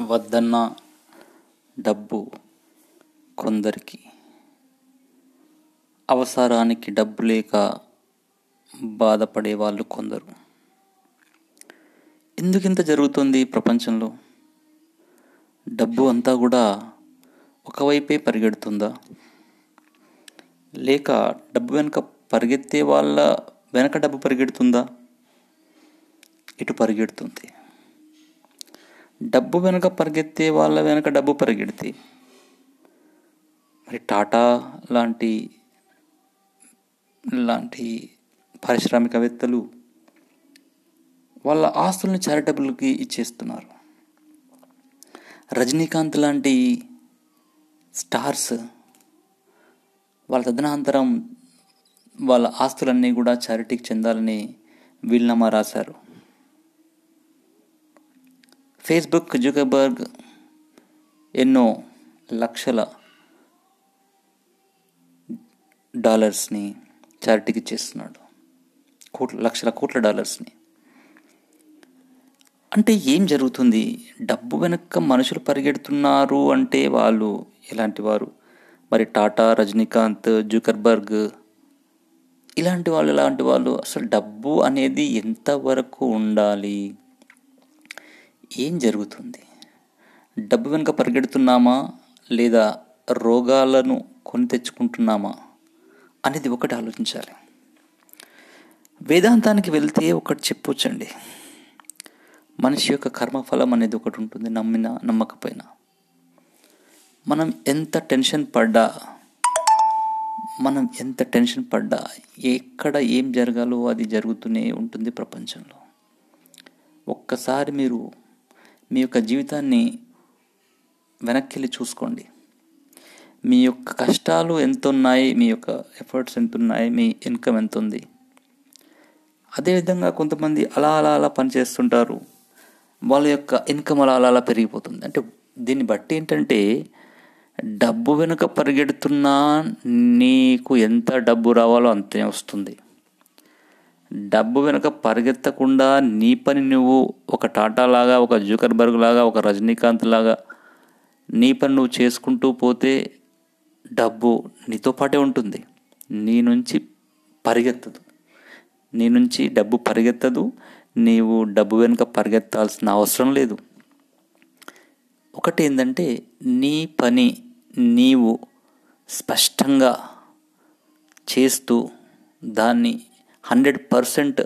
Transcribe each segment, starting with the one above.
వద్దన్న డబ్బు కొందరికి అవసరానికి డబ్బు లేక బాధపడే వాళ్ళు కొందరు. ఎందుకింత జరుగుతుంది ప్రపంచంలో? డబ్బు అంతా కూడా ఒకవైపే పరిగెడుతుందా? లేక డబ్బు వెనుక పరిగెత్తే వాళ్ళ వెనక డబ్బు పరిగెడుతుందా? ఇటు పరిగెడుతుంది. డబ్బు వెనక పరిగెత్తే వాళ్ళ వెనక డబ్బు పరిగెడితే. మరి టాటా లాంటి లాంటి పారిశ్రామికవేత్తలు వాళ్ళ ఆస్తుల్ని చారిటబుల్కి ఇచ్చేస్తున్నారు. రజనీకాంత్ లాంటి స్టార్స్ వాళ్ళ తదనంతరం వాళ్ళ ఆస్తులన్నీ కూడా చారిటీకి చెందాలని వీల్నామా రాశారు. ఫేస్బుక్ జుకబర్గ్ ఎన్నో లక్షల డాలర్స్ని చారిటీకి చేస్తున్నాడు కోట్ల లక్షల కోట్ల డాలర్స్ని. అంటే ఏం జరుగుతుంది? డబ్బు వెనక మనుషులు పరిగెడుతున్నారు అంటే వాళ్ళు ఎలాంటి వారు? మరి టాటా రజనీకాంత్ జుకర్బర్గ్ ఇలాంటి వాళ్ళు ఇలాంటి వాళ్ళు అసలు డబ్బు అనేది ఎంతవరకు ఉండాలి? ఏం జరుగుతుంది? డబ్బు వెనుక పరిగెడుతున్నామా? లేదా రోగాలను కొని తెచ్చుకుంటున్నామా? అనేది ఒకటి ఆలోచించాలి. వేదాంతానికి వెళ్తే ఒకటి చెప్పొచ్చండి. మనిషి యొక్క కర్మఫలం అనేది ఒకటి ఉంటుంది నమ్మిన నమ్మకపోయినా. మనం ఎంత టెన్షన్ పడ్డా మనం ఎంత టెన్షన్ పడ్డా ఎక్కడ ఏం జరగాలో అది జరుగుతూనే ఉంటుంది ప్రపంచంలో. ఒక్కసారి మీరు మీ యొక్క జీవితాన్ని వెనక్కి వెళ్ళి చూసుకోండి. మీ యొక్క కష్టాలు ఎంత ఉన్నాయి మీ యొక్క ఎఫర్ట్స్ ఎంత ఉన్నాయి మీ ఇన్కమ్ ఎంత ఉంది అదేవిధంగా కొంతమంది అలా అలా అలా పనిచేస్తుంటారు వాళ్ళ యొక్క ఇన్కమ్ అలా అలా అలా పెరిగిపోతుంది. అంటే దీన్ని బట్టి ఏంటంటే డబ్బు వెనుక పరిగెడుతున్నా నీకు ఎంత డబ్బు రావాలో అంతే వస్తుంది. డబ్బు వెనుక పరిగెత్తకుండా నీ పని నువ్వు ఒక టాటా లాగా ఒక జూకర్బర్గ్ లాగా ఒక రజనీకాంత్ లాగా నీ పని నువ్వు చేసుకుంటూ పోతే డబ్బు నీతో పాటే ఉంటుంది. నీ నుంచి పరిగెత్తదు. నీ నుంచి డబ్బు పరిగెత్తదు. నీవు డబ్బు వెనుక పరిగెత్తాల్సిన అవసరం లేదు. ఒకటి ఏంటంటే నీ పని నీవు స్పష్టంగా చేస్తూ దాన్ని హండ్రెడ్ పర్సెంట్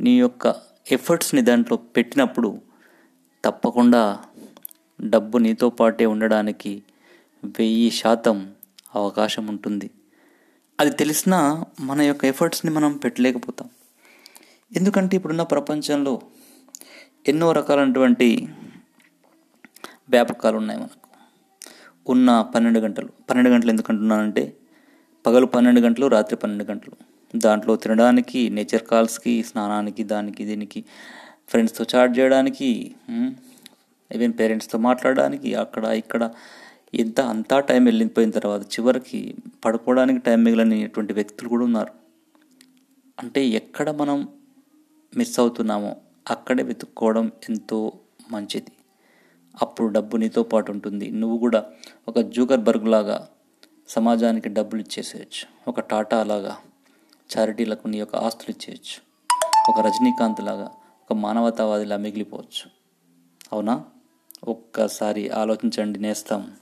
నీ యొక్క ఎఫర్ట్స్ని దాంట్లో పెట్టినప్పుడు తప్పకుండా డబ్బు నీతో పాటే ఉండడానికి వెయ్యి శాతం అవకాశం ఉంటుంది. అది తెలిసినా మన యొక్క ఎఫర్ట్స్ని మనం పెట్టలేకపోతాం. ఎందుకంటే ఇప్పుడున్న ప్రపంచంలో ఎన్నో రకాలైనటువంటి వ్యాపకాలు ఉన్నాయి మనకు. ఉన్న పన్నెండు గంటలు. పన్నెండు గంటలు ఎందుకంటున్నానంటే పగలు పన్నెండు గంటలు రాత్రి పన్నెండు గంటలు. దాంట్లో తినడానికి నేచర్ కాల్స్కి స్నానానికి దానికి దీనికి ఫ్రెండ్స్తో చాట్ చేయడానికి ఈవెన్ పేరెంట్స్తో మాట్లాడడానికి అక్కడ ఇక్కడ ఎంత అంతా టైం వెళ్ళిపోయిన తర్వాత చివరికి పడుకోవడానికి టైం మిగిలినటువంటి వ్యక్తులు కూడా ఉన్నారు. అంటే ఎక్కడ మనం మిస్ అవుతున్నామో అక్కడే వెతుక్కోవడం ఎంతో మంచిది. అప్పుడు డబ్బు నీతో పాటు ఉంటుంది. నువ్వు కూడా ఒక జూకర్ బర్గ్ లాగా సమాజానికి డబ్బులు ఇచ్చేసేయచ్చు. ఒక టాటా లాగా. చారిటీలకు నీ యొక్క ఆస్తులు ఇచ్చేయచ్చు. ఒక రజనీకాంత్ లాగా ఒక మానవతావాదిలా మిగిలిపోవచ్చు. అవునా? ఒక్కసారి ఆలోచించండి నేస్తాం.